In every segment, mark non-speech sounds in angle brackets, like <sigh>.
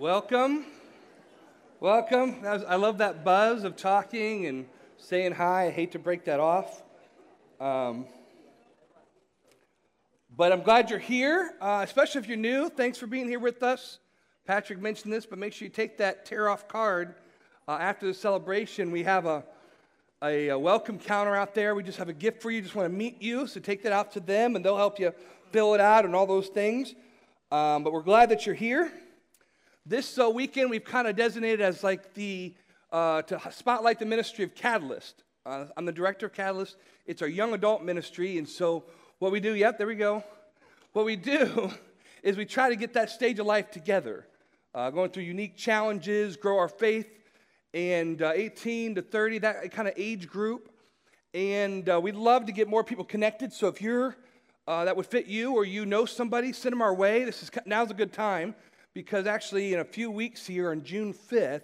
Welcome. Welcome. I love that buzz of talking and saying hi. I hate to break that off. Um, but I'm glad you're here, uh, especially if you're new. Thanks for being here with us. Patrick mentioned this, but make sure you take that tear off card uh, after the celebration. We have a, a, a, welcome counter out there. We just have a gift for you. Just want to meet you. So take that out to them, and they'll help you fill it out and all those things. Um, but we're glad that you're here. This uh, weekend, we've kind of designated as like the, uh, to spotlight the ministry of Catalyst. Uh, I'm the director of Catalyst. It's our young adult ministry. And so, what we do, yep, there we go. What we do <laughs> is we try to get that stage of life together, uh, going through unique challenges, grow our faith, and uh, 18 to 30, that kind of age group. And uh, we'd love to get more people connected. So, if you're that would fit you or you know somebody, send them our way. This is now's a good time because actually, in a few weeks here on June 5th,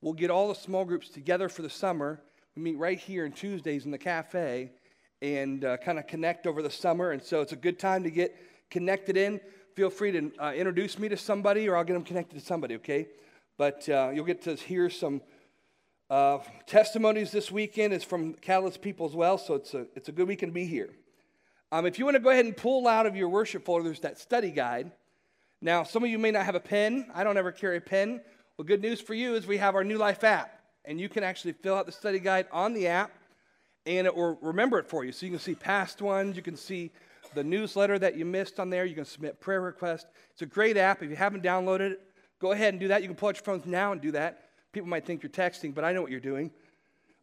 we'll get all the small groups together for the summer. We meet right here on Tuesdays in the cafe and uh, kind of connect over the summer. And so it's a good time to get connected in. Feel free to uh, introduce me to somebody or I'll get them connected to somebody, okay? But uh, you'll get to hear some uh, testimonies this weekend. It's from Catalyst people as well, so it's a, it's a good weekend to be here. Um, if you want to go ahead and pull out of your worship folder, there's that study guide. Now, some of you may not have a pen. I don't ever carry a pen. Well, good news for you is we have our New Life app, and you can actually fill out the study guide on the app, and it will remember it for you. So you can see past ones, you can see the newsletter that you missed on there, you can submit prayer requests. It's a great app. If you haven't downloaded it, go ahead and do that. You can pull out your phones now and do that. People might think you're texting, but I know what you're doing.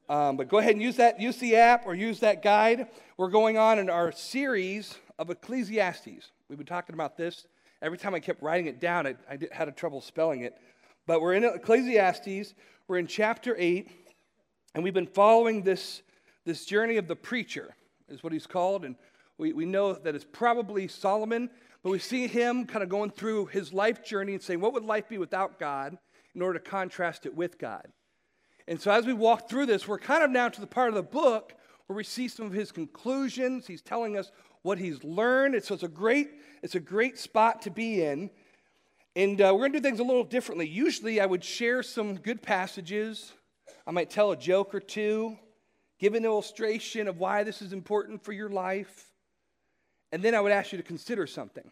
Um, but go ahead and use that, use the app or use that guide. We're going on in our series of Ecclesiastes. We've been talking about this Every time I kept writing it down, I, I had a trouble spelling it. But we're in Ecclesiastes, we're in chapter 8, and we've been following this, this journey of the preacher, is what he's called. And we, we know that it's probably Solomon, but we see him kind of going through his life journey and saying, What would life be without God in order to contrast it with God? And so as we walk through this, we're kind of now to the part of the book where we see some of his conclusions. He's telling us what he's learned. So it's a great, it's a great spot to be in. And uh, we're going to do things a little differently. Usually, I would share some good passages. I might tell a joke or two, give an illustration of why this is important for your life, and then I would ask you to consider something.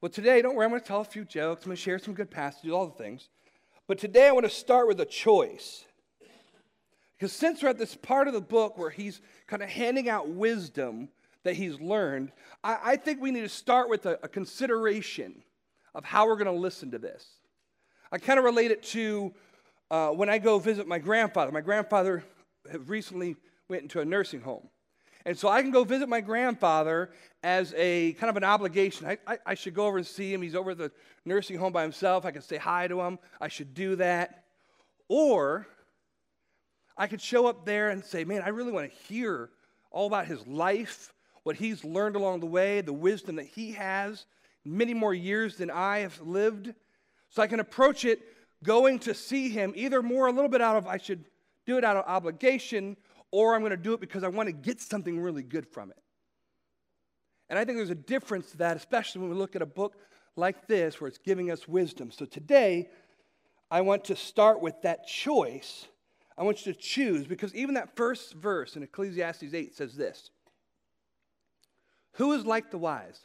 Well, today, don't worry, I'm going to tell a few jokes. I'm going to share some good passages, all the things. But today, I want to start with a choice. Because since we're at this part of the book where he's kind of handing out wisdom that he's learned, I, I think we need to start with a, a consideration of how we're going to listen to this. I kind of relate it to uh, when I go visit my grandfather. My grandfather recently went into a nursing home. And so I can go visit my grandfather as a kind of an obligation. I, I, I, should go over and see him. He's over at the nursing home by himself. I can say hi to him. I should do that. Or I could show up there and say, man, I really want to hear all about his life, what he's learned along the way, the wisdom that he has, many more years than I have lived. So I can approach it going to see him either more a little bit out of, I should do it out of obligation, or I'm going to do it because I want to get something really good from it. And I think there's a difference to that, especially when we look at a book like this where it's giving us wisdom. So today, I want to start with that choice I want you to choose because even that first verse in Ecclesiastes 8 says this Who is like the wise?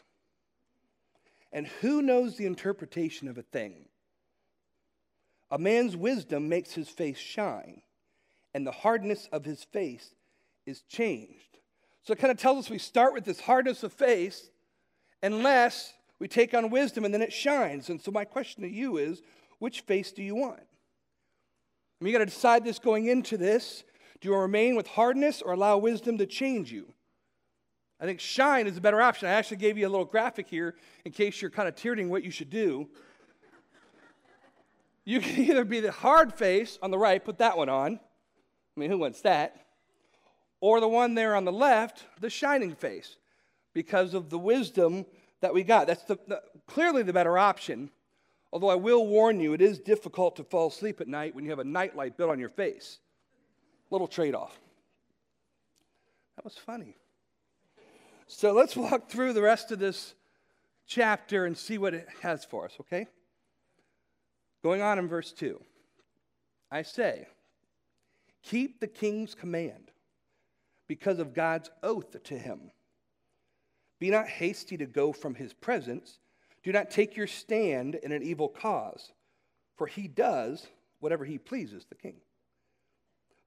And who knows the interpretation of a thing? A man's wisdom makes his face shine, and the hardness of his face is changed. So it kind of tells us we start with this hardness of face unless we take on wisdom and then it shines. And so my question to you is which face do you want? I mean, you got to decide this going into this. Do you remain with hardness or allow wisdom to change you? I think shine is a better option. I actually gave you a little graphic here in case you're kind of teetering what you should do. You can <laughs> either be the hard face on the right, put that one on. I mean, who wants that? Or the one there on the left, the shining face, because of the wisdom that we got. That's the, the, clearly the better option. Although I will warn you, it is difficult to fall asleep at night when you have a nightlight built on your face. Little trade off. That was funny. So let's walk through the rest of this chapter and see what it has for us, okay? Going on in verse 2 I say, keep the king's command because of God's oath to him. Be not hasty to go from his presence. Do not take your stand in an evil cause, for he does whatever he pleases, the king.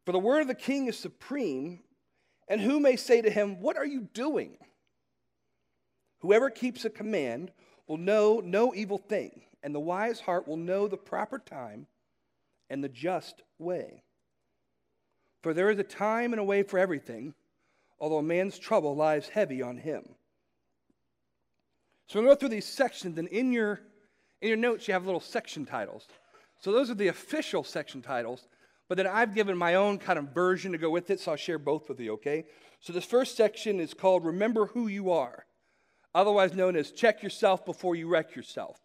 For the word of the king is supreme, and who may say to him, What are you doing? Whoever keeps a command will know no evil thing, and the wise heart will know the proper time and the just way. For there is a time and a way for everything, although a man's trouble lies heavy on him. So we're going to go through these sections, and in your, in your notes, you have little section titles. So those are the official section titles, but then I've given my own kind of version to go with it, so I'll share both with you, okay? So this first section is called Remember Who You Are, otherwise known as Check Yourself Before You Wreck Yourself.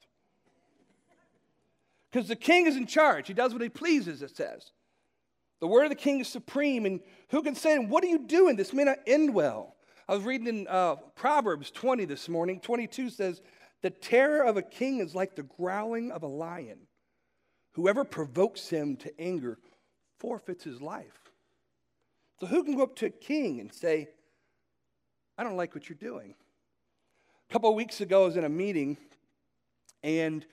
Because the king is in charge, he does what he pleases, it says. The word of the king is supreme, and who can say, What are you doing? This may not end well. I was reading in uh, Proverbs 20 this morning. 22 says, The terror of a king is like the growling of a lion. Whoever provokes him to anger forfeits his life. So, who can go up to a king and say, I don't like what you're doing? A couple of weeks ago, I was in a meeting, and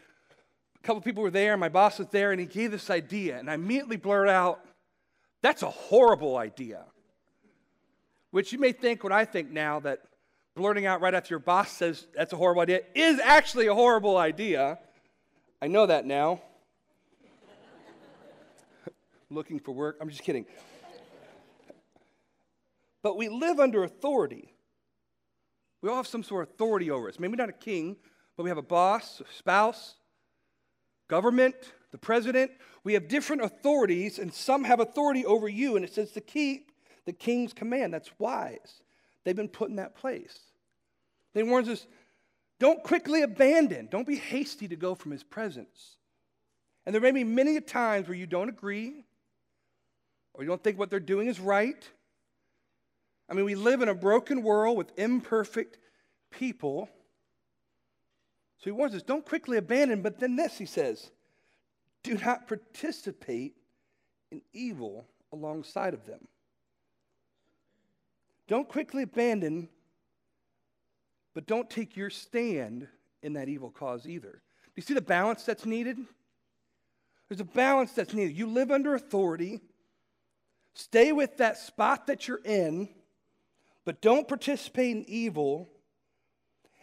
a couple of people were there, my boss was there, and he gave this idea, and I immediately blurted out, That's a horrible idea. Which you may think what I think now that blurting out right after your boss says that's a horrible idea is actually a horrible idea. I know that now. <laughs> Looking for work. I'm just kidding. But we live under authority. We all have some sort of authority over us. Maybe not a king, but we have a boss, a spouse, government, the president. We have different authorities, and some have authority over you, and it says to keep the king's command. That's wise. They've been put in that place. They warns us don't quickly abandon, don't be hasty to go from his presence. And there may be many times where you don't agree or you don't think what they're doing is right. I mean, we live in a broken world with imperfect people. So he warns us don't quickly abandon, but then this, he says, do not participate in evil alongside of them. Don't quickly abandon, but don't take your stand in that evil cause either. Do you see the balance that's needed? There's a balance that's needed. You live under authority, stay with that spot that you're in, but don't participate in evil.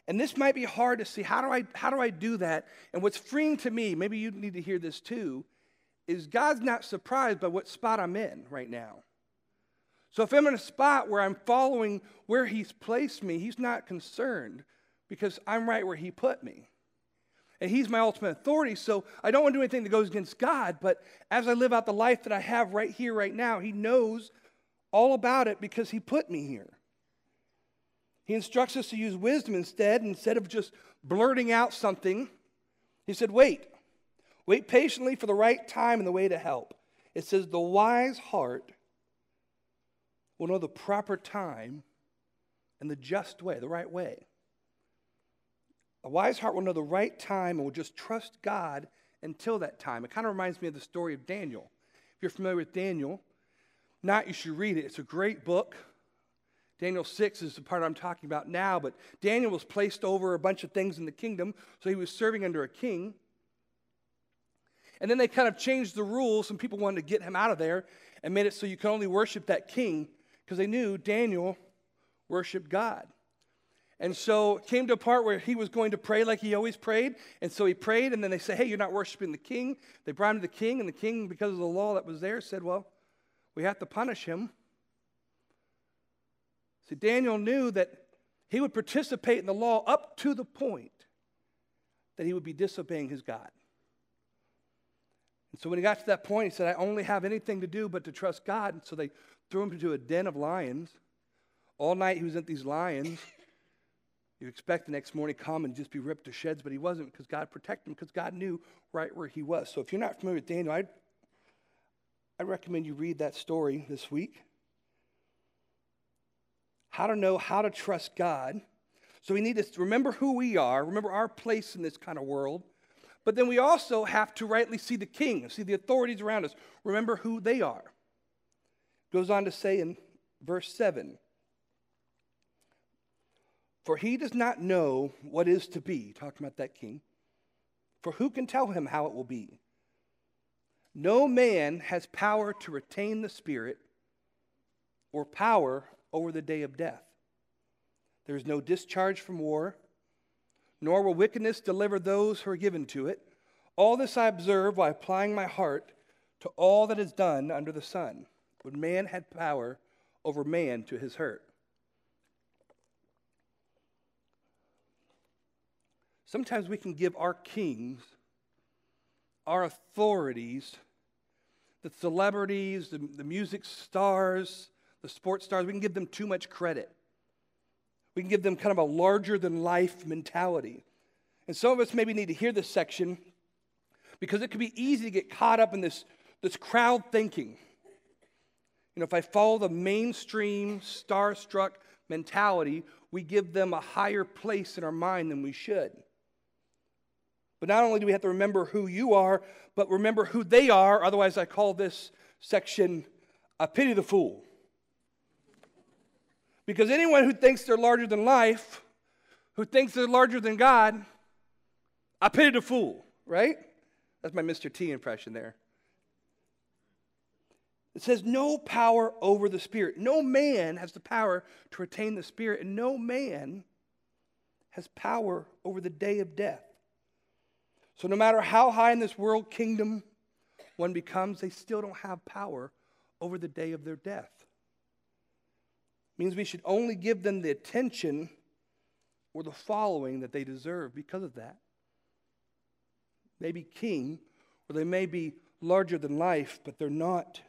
And this might be hard to see. How do I how do I do that? And what's freeing to me, maybe you need to hear this too, is God's not surprised by what spot I'm in right now. So if I'm in a spot where I'm following where He's placed me, He's not concerned because I'm right where He put me. And He's my ultimate authority, so I don't want to do anything that goes against God, but as I live out the life that I have right here, right now, He knows all about it because He put me here. He instructs us to use wisdom instead, instead of just blurting out something. He said, Wait, wait patiently for the right time and the way to help. It says, The wise heart will know the proper time and the just way, the right way. A wise heart will know the right time and will just trust God until that time. It kind of reminds me of the story of Daniel. If you're familiar with Daniel, not you should read it. It's a great book. Daniel 6 is the part I'm talking about now, but Daniel was placed over a bunch of things in the kingdom, so he was serving under a king. And then they kind of changed the rules. Some people wanted to get him out of there and made it so you could only worship that king because they knew Daniel worshiped God. And so it came to a part where he was going to pray like he always prayed. And so he prayed, and then they said, Hey, you're not worshiping the king. They brought him to the king, and the king, because of the law that was there, said, Well, we have to punish him. See, Daniel knew that he would participate in the law up to the point that he would be disobeying his God. And so when he got to that point, he said, I only have anything to do but to trust God. And so they threw him into a den of lions. All night he was at these lions. You expect the next morning come and just be ripped to shreds, but he wasn't because God protected him because God knew right where he was. So if you're not familiar with Daniel, I'd, I'd recommend you read that story this week. How to know how to trust God. So we need to remember who we are, remember our place in this kind of world, But then we also have to rightly see the king, see the authorities around us. Remember who they are. Goes on to say in verse 7 For he does not know what is to be, talking about that king. For who can tell him how it will be? No man has power to retain the Spirit or power over the day of death. There is no discharge from war, nor will wickedness deliver those who are given to it. All this I observe while applying my heart to all that is done under the sun, when man had power over man to his hurt. Sometimes we can give our kings, our authorities, the celebrities, the, the music stars, the sports stars, we can give them too much credit. We can give them kind of a larger than life mentality. And some of us maybe need to hear this section because it could be easy to get caught up in this, this crowd thinking. Know, if I follow the mainstream starstruck mentality, we give them a higher place in our mind than we should. But not only do we have to remember who you are, but remember who they are. Otherwise, I call this section a pity the fool. Because anyone who thinks they're larger than life, who thinks they're larger than God, I pity the fool, right? That's my Mr. T impression there. It says, no power over the Spirit. No man has the power to retain the Spirit, and no man has power over the day of death. So, no matter how high in this world kingdom one becomes, they still don't have power over the day of their death It means we should only give them the attention or the following that they deserve because of that. They may be king, or they may be larger than life, but they're not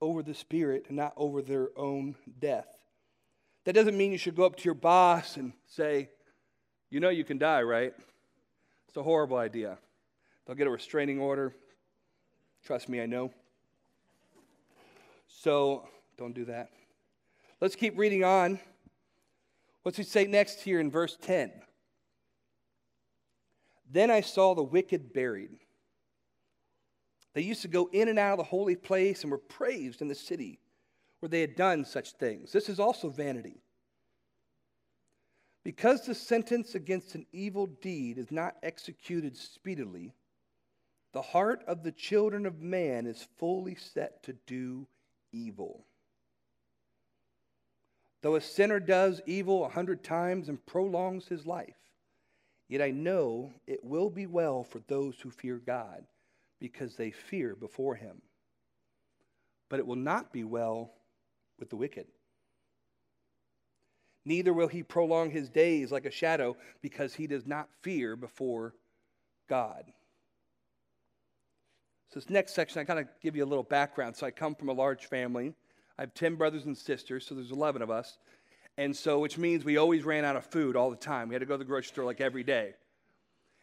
over the spirit and not over their own death. That doesn't mean you should go up to your boss and say, You know, you can die, right? It's a horrible idea. They'll get a restraining order. Trust me, I know. So don't do that. Let's keep reading on. What's he say next here in verse 10? Then I saw the wicked buried. They used to go in and out of the holy place and were praised in the city where they had done such things. This is also vanity. Because the sentence against an evil deed is not executed speedily, the heart of the children of man is fully set to do evil. Though a sinner does evil a hundred times and prolongs his life, yet I know it will be well for those who fear God, because they fear before him. But it will not be well with the wicked. Neither will he prolong his days like a shadow, because he does not fear before God. So, this next section, I kind of give you a little background. So, I come from a large family. I have 10 brothers and sisters, so there's 11 of us. And so, which means we always ran out of food all the time. We had to go to the grocery store like every day.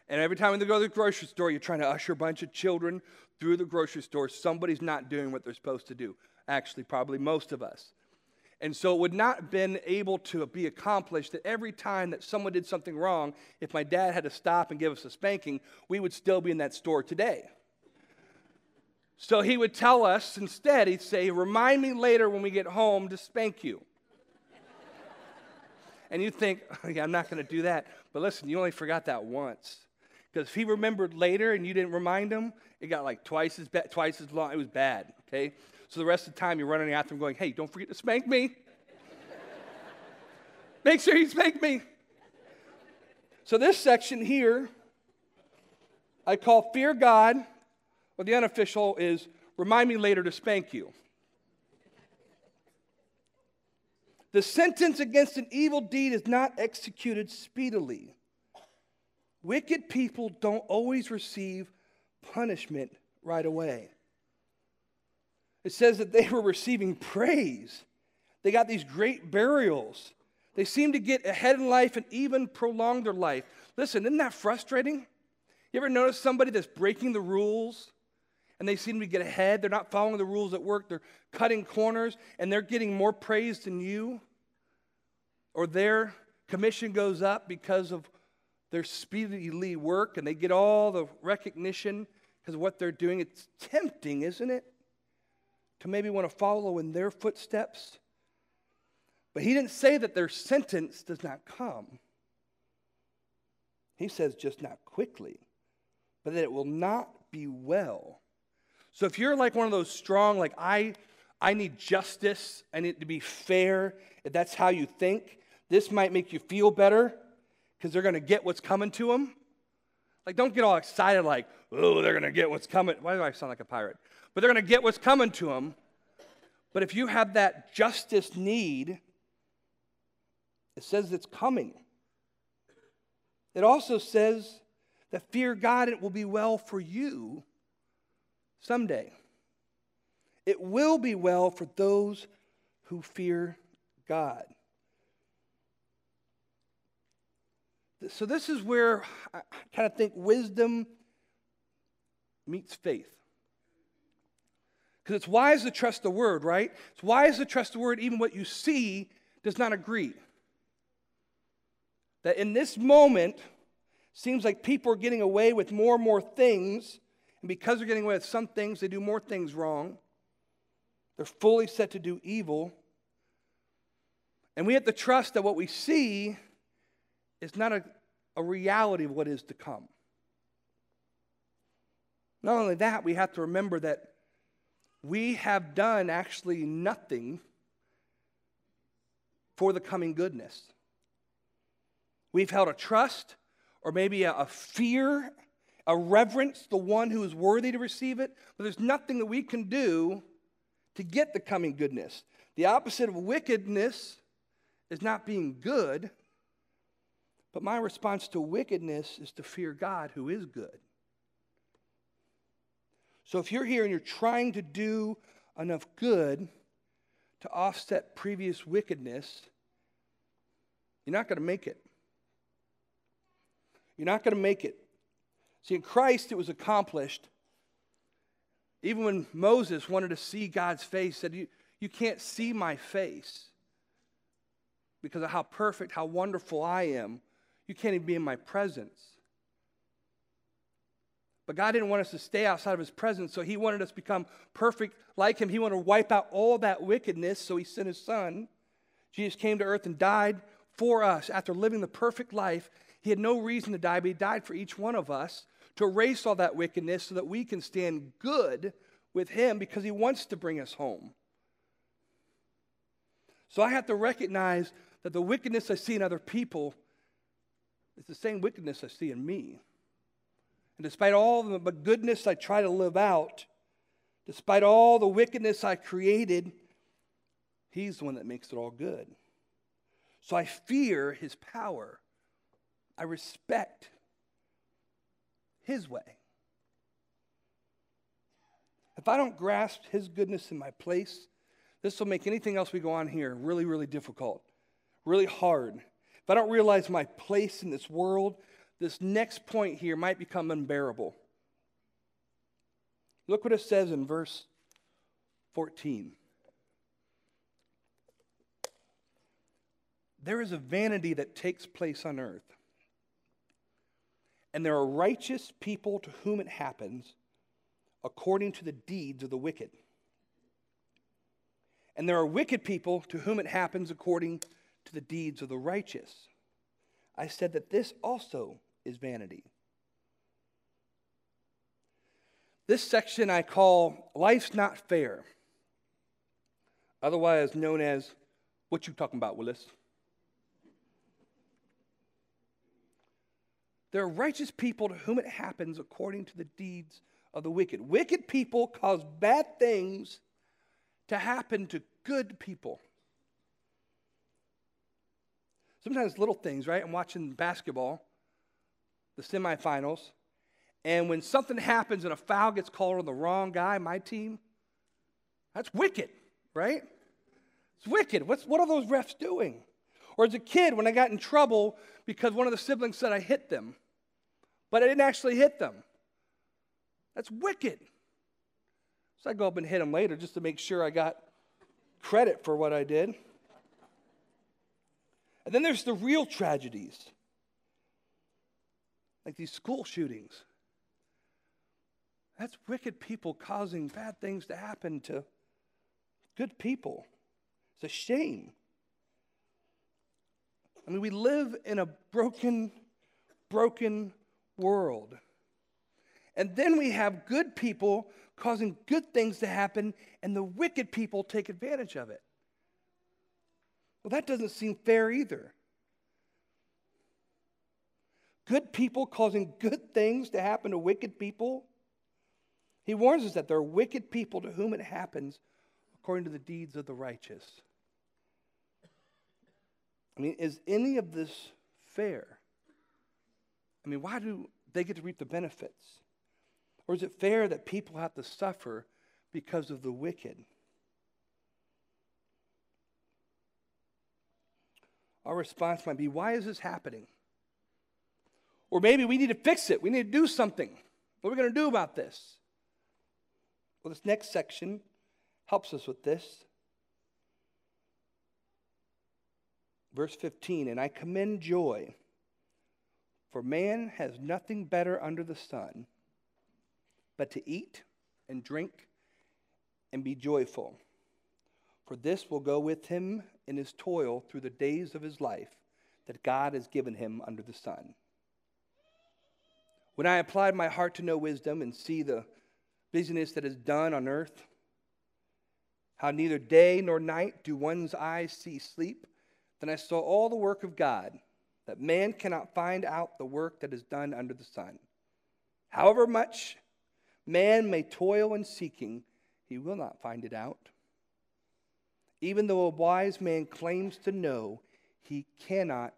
And every time we go to the grocery store, you're trying to usher a bunch of children through the grocery store. Somebody's not doing what they're supposed to do. Actually, probably most of us. And so it would not have been able to be accomplished that every time that someone did something wrong, if my dad had to stop and give us a spanking, we would still be in that store today. So he would tell us instead, he'd say, Remind me later when we get home to spank you. and you think, oh, yeah, I'm not going to do that. But listen, you only forgot that once. Because if he remembered later and you didn't remind him, it got like twice as, ba- twice as long. It was bad, okay? So the rest of the time you're running after him going, hey, don't forget to spank me. <laughs> Make sure you spank me. So this section here, I call Fear God well, the unofficial is remind me later to spank you. The sentence against an evil deed is not executed speedily. Wicked people don't always receive punishment right away. It says that they <laughs> were receiving praise. They got these great burials. They seem to get ahead in life and even prolong their life. Listen, isn't that frustrating? You ever notice somebody that's breaking the rules? and they seem to get ahead. They're not following the rules at work. They're cutting corners and they're getting more praise than you. Or their commission goes up because of their speedily work and they get all the recognition because what they're doing. It's tempting, isn't it? To maybe want to follow in their footsteps. But he didn't say that their sentence does not come. He says just not quickly, but that it will not be well. So if you're like one of those strong, like I, I need justice, I need to be fair, if that's how you think, this might make you feel better because they're going to get what's coming to them. Like, don't get all excited, like, oh, they're going to get what's coming. Why do I sound like a pirate? But they're going to get what's coming to them. But if you have that justice need, it says it's coming. It also says that fear God, it will be well for you someday. It will be well for those who fear God. So, this is where I kind of think wisdom meets faith. Because it's wise to trust the word, right? It's wise to trust the word, even what you see does not agree. That in this moment, seems like people are getting away with more and more things, and because they're getting away with some things, they do more things wrong. They're fully set to do evil. And we have to trust that what we see is not a, a reality of what is to come. Not only that, we have to remember that we have done actually nothing for the coming goodness. We've held a trust or maybe a, a fear, a reverence, the one who is worthy to receive it, but there's nothing that we can do to get the coming goodness. The opposite of wickedness is not being good, but my response to wickedness is to fear God who is good. So if you're here and you're trying to do enough good to offset previous wickedness, you're not going to make it. You're not going to make it. See, in Christ, it was accomplished. Even when Moses wanted to see God's face, said, You, you can't see my face because of how perfect, how wonderful I am. You can't even be in my presence. But God didn't want us to stay outside of his presence, so he wanted us to become perfect like him. He wanted to wipe out all that wickedness, so he sent his son. Jesus came to earth and died for us after living the perfect life. He had no reason to die, but he died for each one of us to erase all that wickedness so that we can stand good with him because he wants to bring us home. So I have to recognize that the wickedness I see in other people is the same wickedness I see in me. And despite all the goodness I try to live out, despite all the wickedness I created, He's the one that makes it all good. So I fear His power. I respect His way. If I don't grasp His goodness in my place, this will make anything else we go on here really, really difficult really hard. If I don't realize my place in this world, this next point here might become unbearable. Look what it says in verse 14. There is a vanity that takes place on earth, and there are righteous people to whom it happens according to the deeds of the wicked. And there are wicked people to whom it happens according to the deeds of the righteous. I said that this also is vanity. This section I call Life's Not Fair, otherwise known as What You Talking About, Willis? There are righteous people to whom it happens according to the deeds of the wicked. Wicked people cause bad things to happen to good people. Sometimes little things, right? I'm watching basketball, the semifinals, and when something happens and a foul gets called on the wrong guy, my team, that's wicked, right? It's wicked. What's, what are those refs doing? Or as a kid, when I got in trouble because one of the siblings said I hit them, but I didn't actually hit them. That's wicked. So I go up and hit them later just to make sure I got credit for what I did. And then there's the real tragedies. like these school shootings. That's wicked people causing bad things to happen to good people. It's a shame. I mean, we live in a broken, broken world. And then we have good people causing good things to happen, and the wicked people take advantage of it. Well, that doesn't seem fair either. Good people causing good things to happen to wicked people. He warns us that there are wicked people to whom it happens according to the deeds of the righteous. I mean, is any of this fair? I mean, why do they get to reap the benefits? Or is it fair that people have to suffer because of the wicked? Our response might be, why is this happening? Or maybe we need to fix it. We need to do something. What are we going to do about this? Well, this next section helps us with this. Verse 15, and I commend joy, for man has nothing better under the sun but to eat and drink and be joyful. For this will go with him in his toil through the days of his life that God has given him under the sun. When I applied my heart to know wisdom and see the busyness that is done on earth, how neither day nor night do one's eyes see sleep, then I saw all the work of God, that man cannot find out the work that is done under the sun. However much man may toil in seeking, he will not find it out. Even though a wise man claims to know, he cannot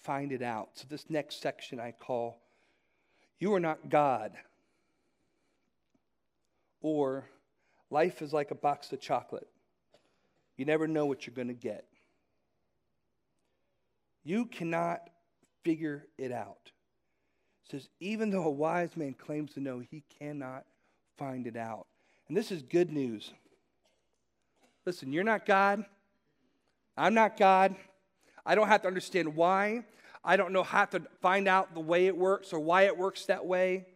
find it out. So, this next section I call You Are Not God, or Life is like a box of chocolate. You never know what you're going to get. You cannot figure it out. It says, even though a wise man claims to know, he cannot find it out. And this is good news. Listen, you're not God. I'm not God. I don't have to understand why. I don't know how to find out the way it works or why it works that way.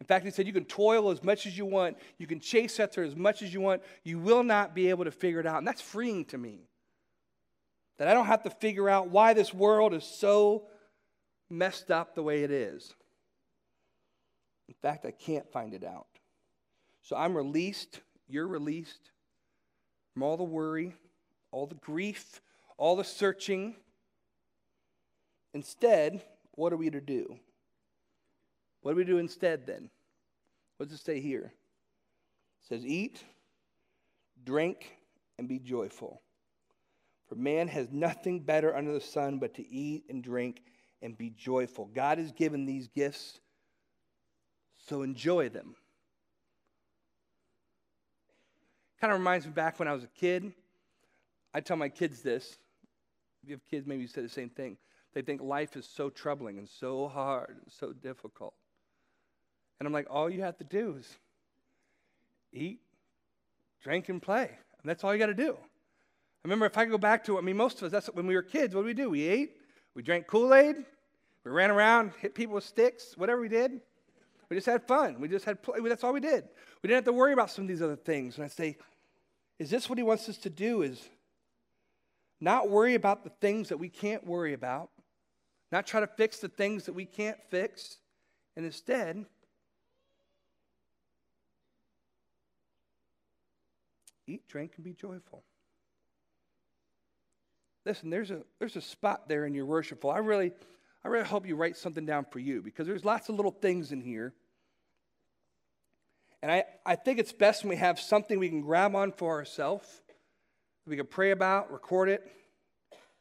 In fact, he said you can toil as much as you want, you can chase after as much as you want. You will not be able to figure it out. And that's freeing to me. That I don't have to figure out why this world is so messed up the way it is. In fact, I can't find it out. So I'm released, you're released from all the worry, all the grief, all the searching. Instead, what are we to do? What do we do instead then? What does it say here? It says, Eat, drink, and be joyful. For man has nothing better under the sun but to eat and drink and be joyful. God has given these gifts, so enjoy them. Kind of reminds me back when I was a kid. I tell my kids this. If you have kids, maybe you say the same thing. They think life is so troubling and so hard and so difficult. And I'm like, all you have to do is eat, drink, and play. And that's all you got to do. I remember if I go back to, I mean, most of us, that's when we were kids, what did we do? We ate, we drank Kool Aid, we ran around, hit people with sticks, whatever we did. We just had fun. We just had, play. that's all we did. We didn't have to worry about some of these other things. And I say, is this what he wants us to do? Is not worry about the things that we can't worry about, not try to fix the things that we can't fix, and instead, Eat, drink, and be joyful. Listen, there's a, there's a spot there in your worshipful. I really, I really hope you write something down for you because there's lots of little things in here. And I, I think it's best when we have something we can grab on for ourselves, we can pray about, record it,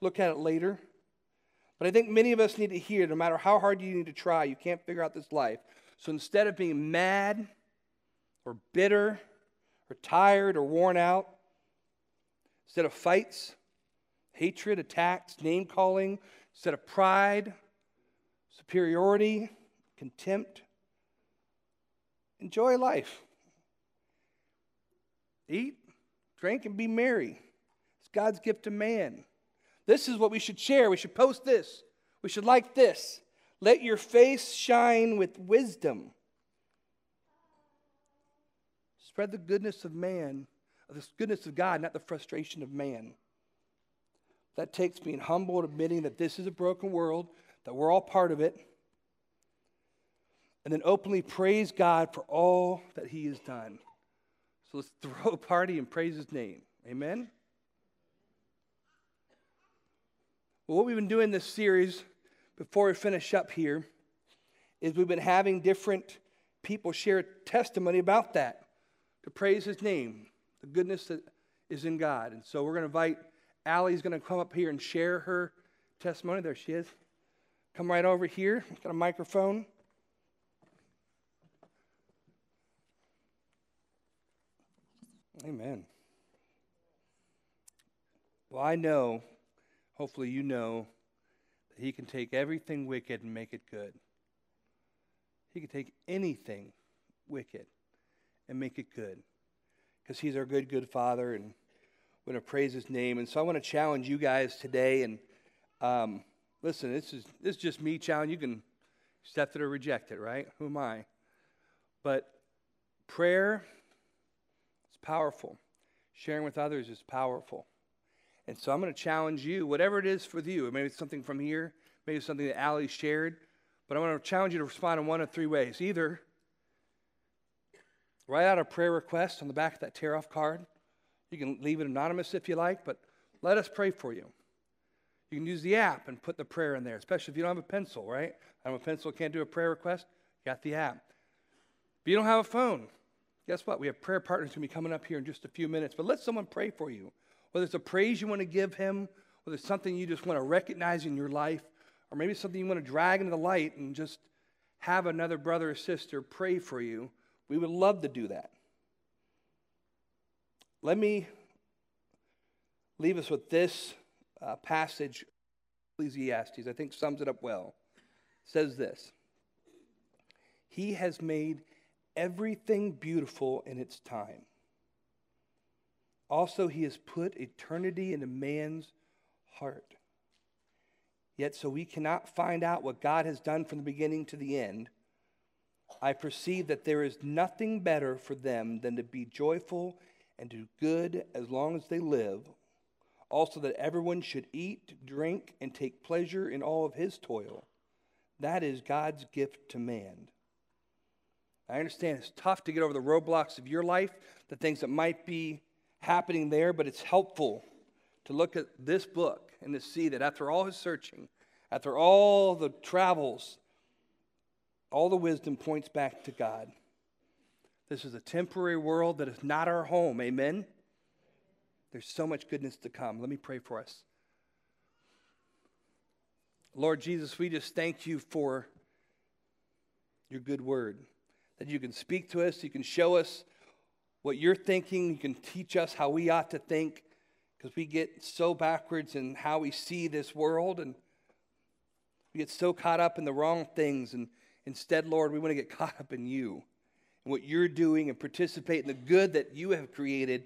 look at it later. But I think many of us need to hear no matter how hard you need to try, you can't figure out this life. So instead of being mad or bitter or tired or worn out. Instead of fights, hatred, attacks, name calling, instead of pride, superiority, contempt, enjoy life. Eat, drink, and be merry. It's God's gift to man. This is what we should share. We should post this. We should like this. Let your face shine with wisdom. Spread the goodness of man, of the goodness of God, not the frustration of man. That takes being humble and admitting that this is a broken world, that we're all part of it, and then openly praise God for all that He has done. So let's <laughs> throw a party and praise His name. Amen? Well, what we've been doing this series before we finish up here is we've been having different people share testimony about that to praise his name, the goodness that is in God. And so we're going to invite Allie's going to come up here and share her testimony. There she is. Come right over here. Got a microphone. Amen. Well, I know hopefully you know that He can take everything wicked and make it good. He can take anything wicked and make it good because He's our good, good Father, and we're going to praise His name. And so I want to challenge you guys today. And um, listen, this is this is just me challenging. You can accept it or reject it, right? Who am I? But prayer powerful. Sharing with others is powerful. And so I'm going to challenge you, whatever it is for you. Maybe it's something from here, maybe it's something that Ali shared, but I want to challenge you to respond in one of three ways. Either write out a prayer request on the back of that tear off card. You can leave it anonymous if you like, but let us pray for you. You can use the app and put the prayer in there, especially if you don't have a pencil, right? I have a pencil, can't do a prayer request. Got the app. If you don't have a phone, guess what? We have prayer partners going to be coming up here in just a few minutes, but let someone pray for you whether it's a praise you want to give him, whether it's something you just want to recognize in your life, or maybe something you want to drag into the light and just have another brother or sister pray for you, we would love to do that. Let me leave us with this uh, passage, Ecclesiastes, I think sums it up well. It says this He has made everything beautiful in its time. Also, he has put eternity into man's heart. Yet, so we cannot find out what God has done from the beginning to the end, I perceive that there is nothing better for them than to be joyful and do good as long as they live. Also, that everyone should eat, drink, and take pleasure in all of his toil. That is God's gift to man. I understand it's tough to get over the roadblocks of your life, the things that might be happening there, but it's helpful to look at this book and to see that after all his searching, after all the travels, all the wisdom points back to God. This is a temporary world that is not our home. Amen? There's so much goodness to come. Let me pray for us. Lord Jesus, we just thank you for your good word, that you can speak to us, you can show us what you're thinking. You can teach us how we ought to think because we get so backwards in how we see this world and we get so caught up in the wrong things. And instead, Lord, we want to get <laughs> caught up in you and what you're doing and participate in the good that you have created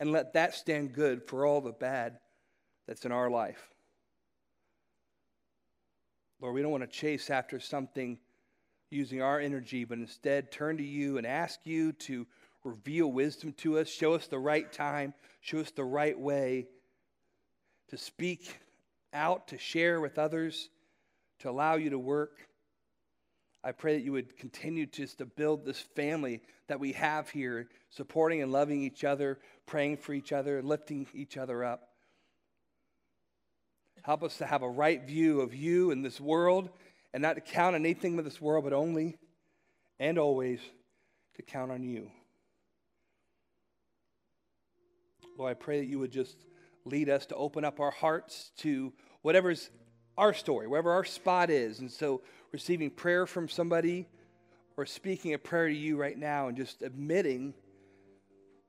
and let that stand good for all the bad that's in our life. Lord, we don't want to chase after something using our energy, but instead turn to you and ask you to reveal wisdom to us, show us the right time, show us the right way to speak out, to share with others, to allow you to work. I pray that you would continue just to build this family that we have here, supporting and loving each other, praying for each other, lifting each other up. Help us to have a right view of you in this world and not to count on anything with this world, but only and always to count on you. Lord, I pray that you would just lead us to open up our hearts to whatever's our story, wherever our spot is. And so, receiving prayer from somebody or speaking a prayer to you right now and just admitting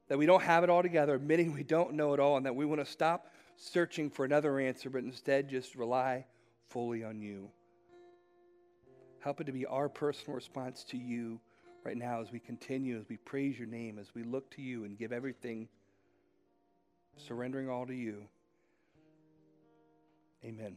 that we don't have it all together, admitting we don't know it all, and that we want to stop searching for another answer, but instead just rely fully on you. Help it to be our personal response to you right now as we continue, as we praise your name, as we look to you and give everything surrendering all to you. Amen.